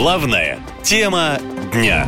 Главная тема дня.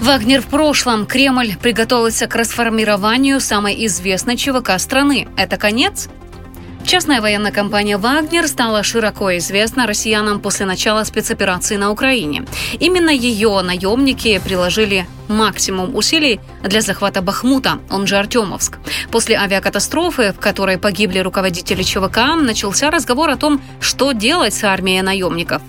Вагнер в прошлом. Кремль приготовился к расформированию самой известной ЧВК страны. Это конец? Частная военная компания «Вагнер» стала широко известна россиянам после начала спецоперации на Украине. Именно ее наемники приложили максимум усилий для захвата Бахмута, он же Артемовск. После авиакатастрофы, в которой погибли руководители ЧВК, начался разговор о том, что делать с армией наемников.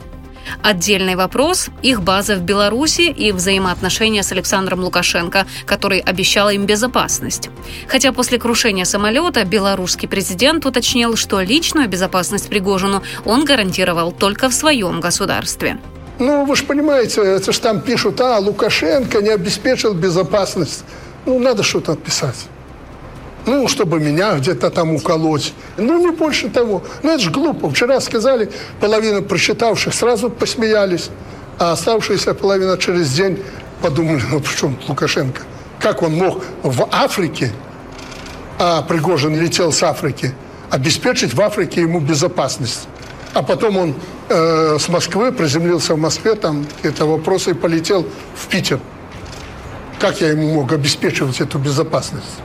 Отдельный вопрос – их база в Беларуси и взаимоотношения с Александром Лукашенко, который обещал им безопасность. Хотя после крушения самолета белорусский президент уточнил, что личную безопасность Пригожину он гарантировал только в своем государстве. Ну, вы же понимаете, это же там пишут, а, Лукашенко не обеспечил безопасность. Ну, надо что-то отписать ну, чтобы меня где-то там уколоть. Ну, не больше того. Ну, это же глупо. Вчера сказали, половина прочитавших сразу посмеялись, а оставшаяся половина через день подумали, ну, в чем Лукашенко? Как он мог в Африке, а Пригожин летел с Африки, обеспечить в Африке ему безопасность? А потом он э, с Москвы приземлился в Москве, там какие-то вопросы, и полетел в Питер. Как я ему мог обеспечивать эту безопасность?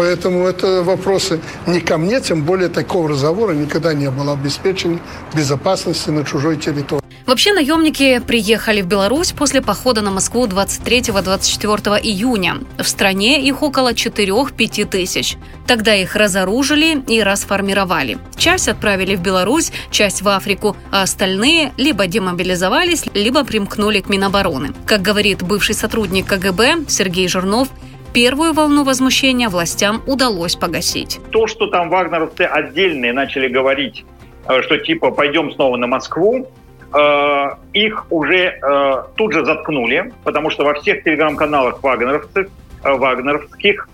Поэтому это вопросы не ко мне, тем более такого разговора никогда не было обеспечения безопасности на чужой территории. Вообще наемники приехали в Беларусь после похода на Москву 23-24 июня. В стране их около 4-5 тысяч. Тогда их разоружили и расформировали. Часть отправили в Беларусь, часть в Африку, а остальные либо демобилизовались, либо примкнули к Минобороны. Как говорит бывший сотрудник КГБ Сергей Жирнов, Первую волну возмущения властям удалось погасить. То, что там вагнеровцы отдельные начали говорить, э, что типа пойдем снова на Москву, э, их уже э, тут же заткнули, потому что во всех телеграм-каналах вагнеровцев, вагнеровских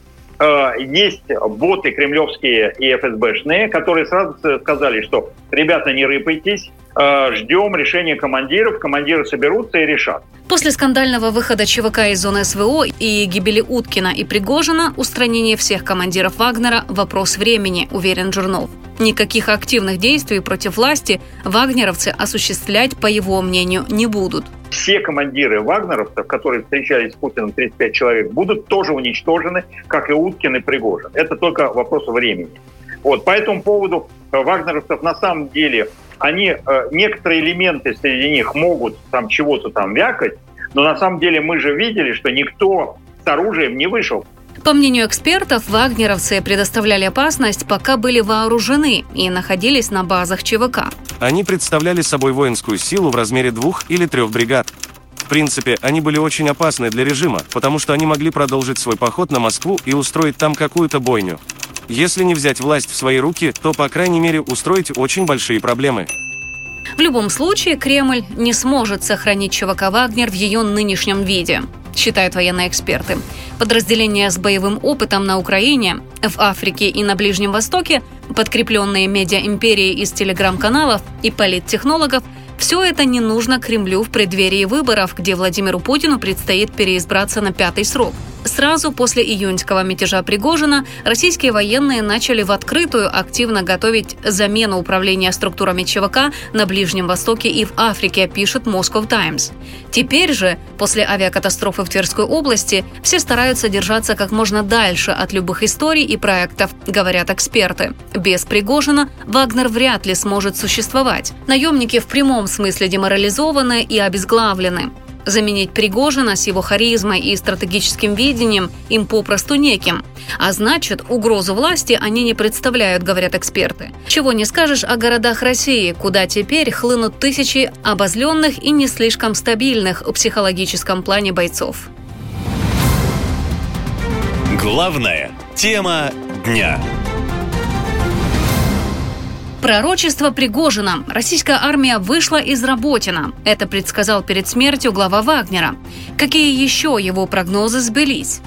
есть боты кремлевские и ФСБшные, которые сразу сказали, что ребята, не рыпайтесь, ждем решения командиров, командиры соберутся и решат. После скандального выхода ЧВК из зоны СВО и гибели Уткина и Пригожина устранение всех командиров Вагнера – вопрос времени, уверен Журнов. Никаких активных действий против власти вагнеровцы осуществлять, по его мнению, не будут. Все командиры вагнеровцев, которые встречались с Путиным, 35 человек, будут тоже уничтожены, как и Уткин и Пригожин. Это только вопрос времени. Вот, по этому поводу вагнеровцев на самом деле они, э, некоторые элементы среди них могут там чего-то там вякать, но на самом деле мы же видели, что никто с оружием не вышел. По мнению экспертов, вагнеровцы предоставляли опасность, пока были вооружены и находились на базах ЧВК. Они представляли собой воинскую силу в размере двух или трех бригад. В принципе, они были очень опасны для режима, потому что они могли продолжить свой поход на Москву и устроить там какую-то бойню. Если не взять власть в свои руки, то, по крайней мере, устроить очень большие проблемы. В любом случае, Кремль не сможет сохранить ЧВК «Вагнер» в ее нынешнем виде, считают военные эксперты. Подразделения с боевым опытом на Украине, в Африке и на Ближнем Востоке, подкрепленные медиа-империей из телеграм-каналов и политтехнологов – все это не нужно Кремлю в преддверии выборов, где Владимиру Путину предстоит переизбраться на пятый срок. Сразу после июньского мятежа Пригожина российские военные начали в открытую активно готовить замену управления структурами ЧВК на Ближнем Востоке и в Африке, пишет Moscow Times. Теперь же, после авиакатастрофы в Тверской области, все стараются держаться как можно дальше от любых историй и проектов, говорят эксперты. Без Пригожина Вагнер вряд ли сможет существовать. Наемники в прямом смысле деморализованы и обезглавлены. Заменить Пригожина с его харизмой и стратегическим видением им попросту неким. А значит, угрозу власти они не представляют, говорят эксперты. Чего не скажешь о городах России, куда теперь хлынут тысячи обозленных и не слишком стабильных в психологическом плане бойцов. Главная тема дня. Пророчество Пригожина. Российская армия вышла из Работина. Это предсказал перед смертью глава Вагнера. Какие еще его прогнозы сбылись?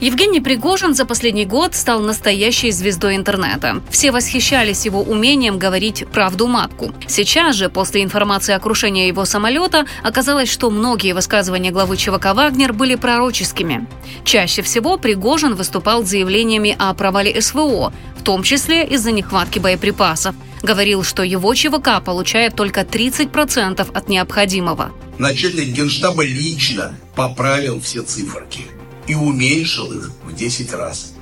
Евгений Пригожин за последний год стал настоящей звездой интернета. Все восхищались его умением говорить правду матку. Сейчас же, после информации о крушении его самолета, оказалось, что многие высказывания главы ЧВК «Вагнер» были пророческими. Чаще всего Пригожин выступал с заявлениями о провале СВО, в том числе из-за нехватки боеприпасов. Говорил, что его ЧВК получает только 30% от необходимого. Начальник генштаба лично поправил все циферки – и уменьшил их в 10 раз.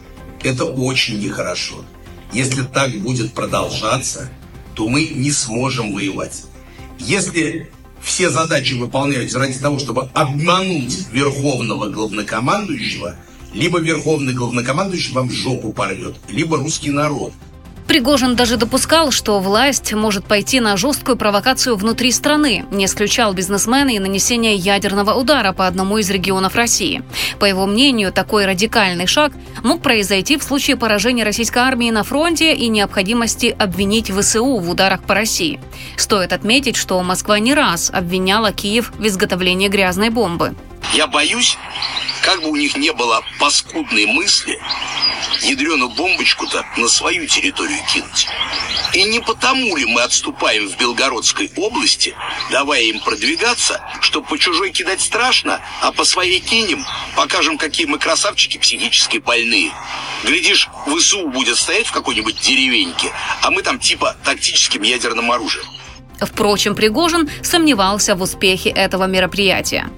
Это очень нехорошо. Если так будет продолжаться, то мы не сможем воевать. Если все задачи выполняются ради того, чтобы обмануть верховного главнокомандующего, либо верховный главнокомандующий вам жопу порвет, либо русский народ – Пригожин даже допускал, что власть может пойти на жесткую провокацию внутри страны, не исключал бизнесмена и нанесение ядерного удара по одному из регионов России. По его мнению, такой радикальный шаг мог произойти в случае поражения российской армии на фронте и необходимости обвинить ВСУ в ударах по России. Стоит отметить, что Москва не раз обвиняла Киев в изготовлении грязной бомбы. Я боюсь, как бы у них не было паскудной мысли, ядреную бомбочку-то на свою территорию кинуть. И не потому ли мы отступаем в Белгородской области, давая им продвигаться, что по чужой кидать страшно, а по своей кинем, покажем, какие мы красавчики психически больные. Глядишь, ВСУ будет стоять в какой-нибудь деревеньке, а мы там типа тактическим ядерным оружием. Впрочем, Пригожин сомневался в успехе этого мероприятия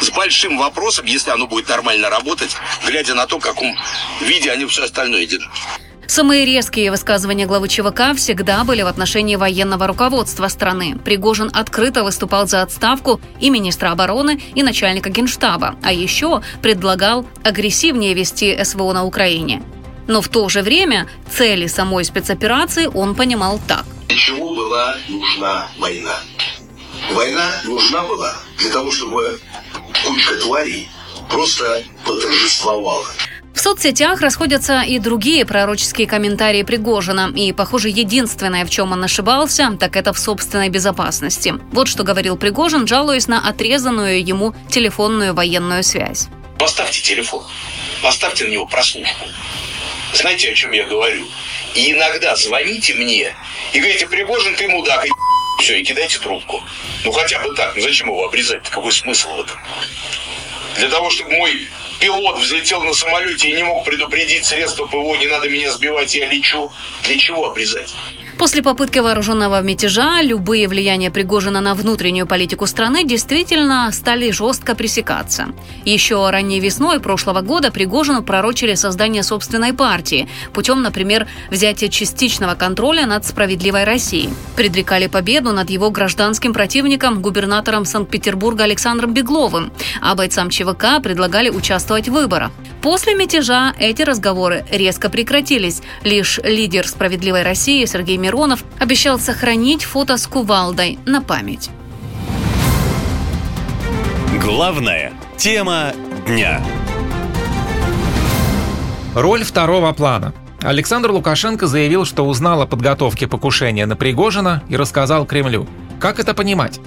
с большим вопросом, если оно будет нормально работать, глядя на то, в каком виде они все остальное держат. Самые резкие высказывания главы ЧВК всегда были в отношении военного руководства страны. Пригожин открыто выступал за отставку и министра обороны, и начальника генштаба, а еще предлагал агрессивнее вести СВО на Украине. Но в то же время цели самой спецоперации он понимал так. Для чего была нужна война? Война нужна была для того, чтобы кучка тварей просто поторжествовала. В соцсетях расходятся и другие пророческие комментарии Пригожина. И, похоже, единственное, в чем он ошибался, так это в собственной безопасности. Вот что говорил Пригожин, жалуясь на отрезанную ему телефонную военную связь. Поставьте телефон, поставьте на него прослушку. Знаете, о чем я говорю? И иногда звоните мне и говорите, Пригожин, ты мудак, и все, и кидайте трубку. Ну хотя бы так, ну зачем его обрезать? Какой смысл в этом? Для того, чтобы мой пилот взлетел на самолете и не мог предупредить средства ПВО, не надо меня сбивать, я лечу. Для чего обрезать? После попытки вооруженного мятежа любые влияния Пригожина на внутреннюю политику страны действительно стали жестко пресекаться. Еще ранней весной прошлого года Пригожину пророчили создание собственной партии путем, например, взятия частичного контроля над справедливой Россией. Предрекали победу над его гражданским противником, губернатором Санкт-Петербурга Александром Бегловым, а бойцам ЧВК предлагали участвовать в выборах. После мятежа эти разговоры резко прекратились. Лишь лидер справедливой России Сергей Миронов обещал сохранить фото с кувалдой на память. Главная тема дня. Роль второго плана. Александр Лукашенко заявил, что узнал о подготовке покушения на Пригожина и рассказал Кремлю. Как это понимать?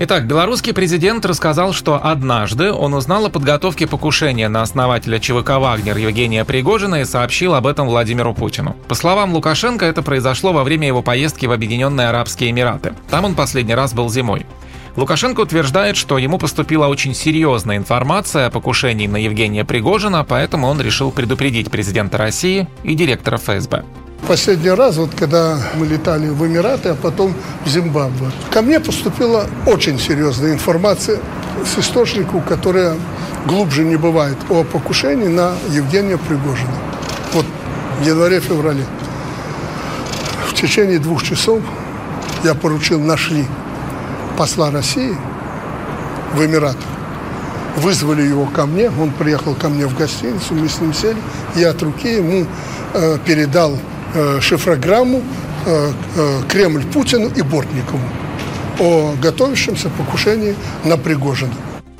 Итак, белорусский президент рассказал, что однажды он узнал о подготовке покушения на основателя ЧВК «Вагнер» Евгения Пригожина и сообщил об этом Владимиру Путину. По словам Лукашенко, это произошло во время его поездки в Объединенные Арабские Эмираты. Там он последний раз был зимой. Лукашенко утверждает, что ему поступила очень серьезная информация о покушении на Евгения Пригожина, поэтому он решил предупредить президента России и директора ФСБ. Последний раз, вот когда мы летали в Эмираты, а потом в Зимбабве, ко мне поступила очень серьезная информация с источников, которая глубже не бывает, о покушении на Евгения Пригожина. Вот в январе-феврале. В течение двух часов я поручил, нашли посла России в Эмиратах. Вызвали его ко мне, он приехал ко мне в гостиницу, мы с ним сели, я от руки ему э, передал шифрограмму э, э, Кремль Путину и Бортникову о готовящемся покушении на Пригожина.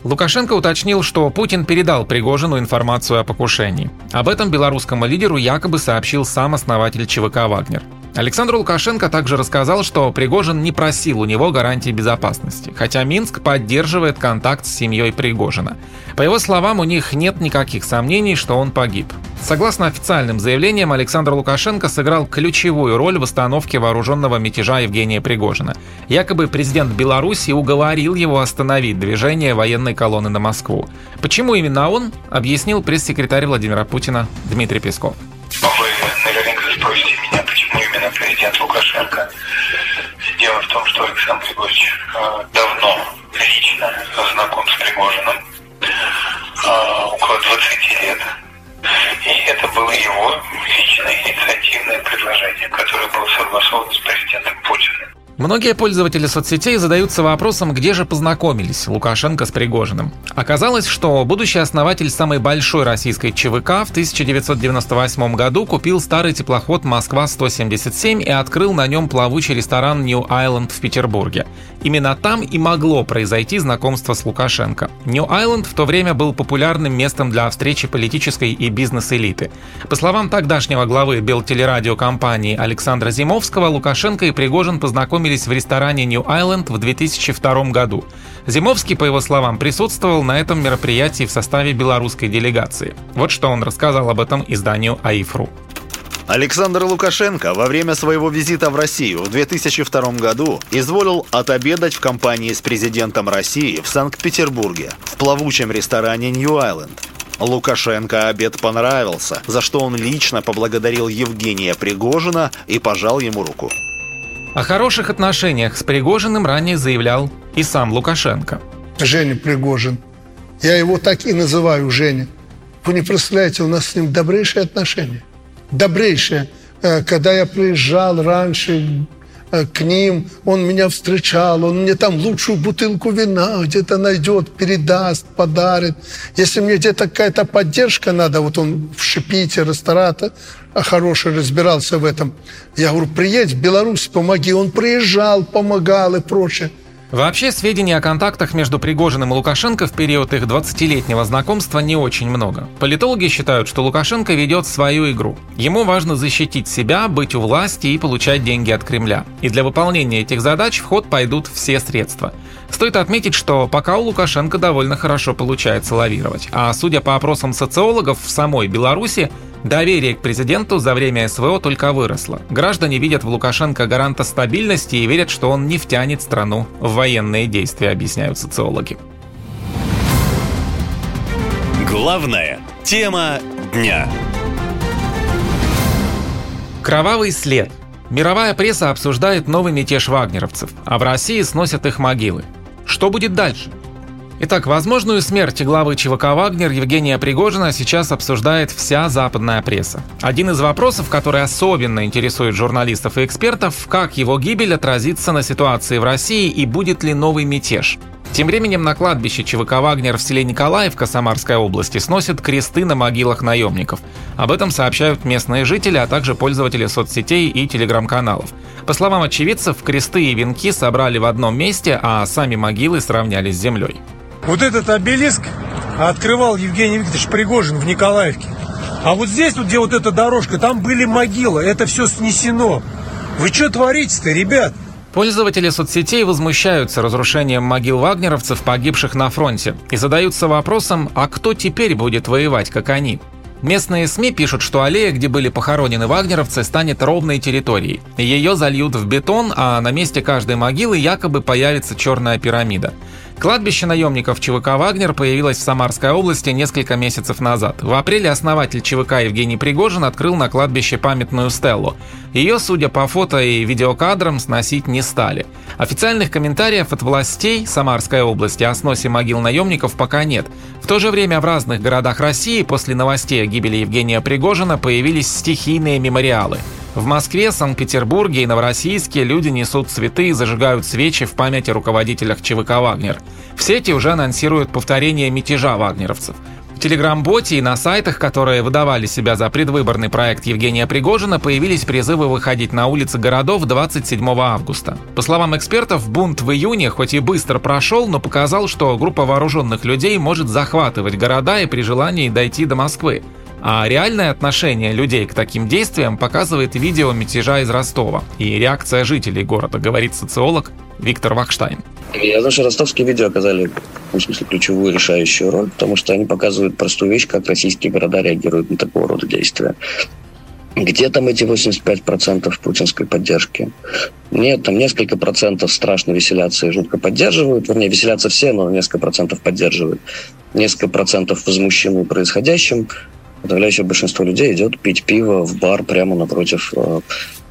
Лукашенко уточнил, что Путин передал Пригожину информацию о покушении. Об этом белорусскому лидеру якобы сообщил сам основатель ЧВК «Вагнер». Александр Лукашенко также рассказал, что Пригожин не просил у него гарантии безопасности, хотя Минск поддерживает контакт с семьей Пригожина. По его словам, у них нет никаких сомнений, что он погиб. Согласно официальным заявлениям, Александр Лукашенко сыграл ключевую роль в остановке вооруженного мятежа Евгения Пригожина. Якобы президент Беларуси уговорил его остановить движение военной колонны на Москву. Почему именно он, объяснил пресс-секретарь Владимира Путина Дмитрий Песков. Вы наверняка спросите меня, почему именно президент Лукашенко. Дело в том, что Александр Григорьевич э, давно лично знаком с Пригожиным, э, около 20 лет. И это было его личное инициативное предложение, которое было согласовано с президентом. Многие пользователи соцсетей задаются вопросом, где же познакомились Лукашенко с Пригожиным. Оказалось, что будущий основатель самой большой российской ЧВК в 1998 году купил старый теплоход «Москва-177» и открыл на нем плавучий ресторан «Нью Айленд» в Петербурге. Именно там и могло произойти знакомство с Лукашенко. «Нью Айленд» в то время был популярным местом для встречи политической и бизнес-элиты. По словам тогдашнего главы Белтелерадиокомпании Александра Зимовского, Лукашенко и Пригожин познакомились познакомились в ресторане New Island в 2002 году. Зимовский, по его словам, присутствовал на этом мероприятии в составе белорусской делегации. Вот что он рассказал об этом изданию АИФРУ. Александр Лукашенко во время своего визита в Россию в 2002 году изволил отобедать в компании с президентом России в Санкт-Петербурге в плавучем ресторане Нью-Айленд. Лукашенко обед понравился, за что он лично поблагодарил Евгения Пригожина и пожал ему руку. О хороших отношениях с Пригожиным ранее заявлял и сам Лукашенко. Женя Пригожин. Я его так и называю Женя. Вы не представляете, у нас с ним добрейшие отношения. Добрейшие. Э, когда я приезжал раньше к ним, он меня встречал, он мне там лучшую бутылку вина где-то найдет, передаст, подарит. Если мне где-то какая-то поддержка надо, вот он в Шипите, ресторатор, а хороший разбирался в этом. Я говорю, приедь в Беларусь, помоги. Он приезжал, помогал и прочее. Вообще, сведений о контактах между Пригожиным и Лукашенко в период их 20-летнего знакомства не очень много. Политологи считают, что Лукашенко ведет свою игру. Ему важно защитить себя, быть у власти и получать деньги от Кремля. И для выполнения этих задач в ход пойдут все средства. Стоит отметить, что пока у Лукашенко довольно хорошо получается лавировать. А судя по опросам социологов в самой Беларуси, Доверие к президенту за время СВО только выросло. Граждане видят в Лукашенко гаранта стабильности и верят, что он не втянет страну в военные действия, объясняют социологи. Главная тема дня. Кровавый след. Мировая пресса обсуждает новый мятеж вагнеровцев, а в России сносят их могилы. Что будет дальше? Итак, возможную смерть главы ЧВК «Вагнер» Евгения Пригожина сейчас обсуждает вся западная пресса. Один из вопросов, который особенно интересует журналистов и экспертов, как его гибель отразится на ситуации в России и будет ли новый мятеж. Тем временем на кладбище ЧВК «Вагнер» в селе Николаевка Самарской области сносят кресты на могилах наемников. Об этом сообщают местные жители, а также пользователи соцсетей и телеграм-каналов. По словам очевидцев, кресты и венки собрали в одном месте, а сами могилы сравняли с землей. Вот этот обелиск открывал Евгений Викторович Пригожин в Николаевке. А вот здесь, вот, где вот эта дорожка, там были могилы. Это все снесено. Вы что творите-то, ребят? Пользователи соцсетей возмущаются разрушением могил вагнеровцев, погибших на фронте, и задаются вопросом, а кто теперь будет воевать, как они? Местные СМИ пишут, что аллея, где были похоронены вагнеровцы, станет ровной территорией. Ее зальют в бетон, а на месте каждой могилы якобы появится черная пирамида. Кладбище наемников ЧВК «Вагнер» появилось в Самарской области несколько месяцев назад. В апреле основатель ЧВК Евгений Пригожин открыл на кладбище памятную стелу. Ее, судя по фото и видеокадрам, сносить не стали. Официальных комментариев от властей Самарской области о сносе могил наемников пока нет. В то же время в разных городах России после новостей о гибели Евгения Пригожина появились стихийные мемориалы. В Москве, Санкт-Петербурге и Новороссийске люди несут цветы и зажигают свечи в память о руководителях ЧВК «Вагнер». В сети уже анонсируют повторение мятежа вагнеровцев. В телеграм-боте и на сайтах, которые выдавали себя за предвыборный проект Евгения Пригожина, появились призывы выходить на улицы городов 27 августа. По словам экспертов, бунт в июне хоть и быстро прошел, но показал, что группа вооруженных людей может захватывать города и при желании дойти до Москвы. А реальное отношение людей к таким действиям показывает видео мятежа из Ростова и реакция жителей города, говорит социолог Виктор Вахштайн. Я думаю, что ростовские видео оказали, в смысле, ключевую решающую роль, потому что они показывают простую вещь, как российские города реагируют на такого рода действия. Где там эти 85% путинской поддержки? Нет, там несколько процентов страшно веселятся и жутко поддерживают. Вернее, веселятся все, но несколько процентов поддерживают. Несколько процентов возмущены происходящим. Подавляющее большинство людей идет пить пиво в бар прямо напротив э,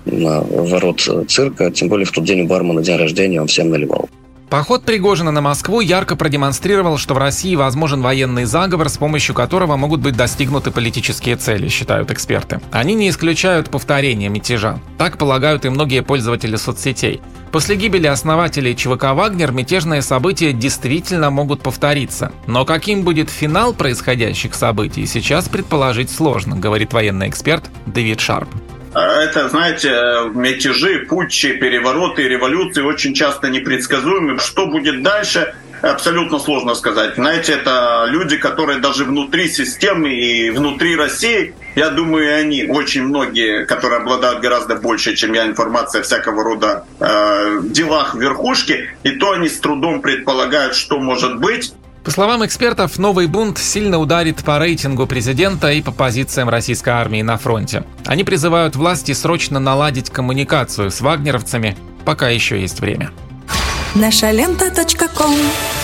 ворот цирка. Тем более в тот день у бармена день рождения он всем наливал. Поход Пригожина на Москву ярко продемонстрировал, что в России возможен военный заговор, с помощью которого могут быть достигнуты политические цели, считают эксперты. Они не исключают повторения мятежа. Так полагают и многие пользователи соцсетей. После гибели основателей ЧВК «Вагнер» мятежные события действительно могут повториться. Но каким будет финал происходящих событий, сейчас предположить сложно, говорит военный эксперт Дэвид Шарп. Это, знаете, мятежи, путчи, перевороты, революции очень часто непредсказуемы. Что будет дальше, абсолютно сложно сказать. Знаете, это люди, которые даже внутри системы и внутри России, я думаю, они, очень многие, которые обладают гораздо больше, чем я, информация всякого рода э, делах верхушки, и то они с трудом предполагают, что может быть. По словам экспертов, новый бунт сильно ударит по рейтингу президента и по позициям российской армии на фронте. Они призывают власти срочно наладить коммуникацию с вагнеровцами, пока еще есть время. Наша лента.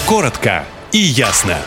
Коротко и ясно.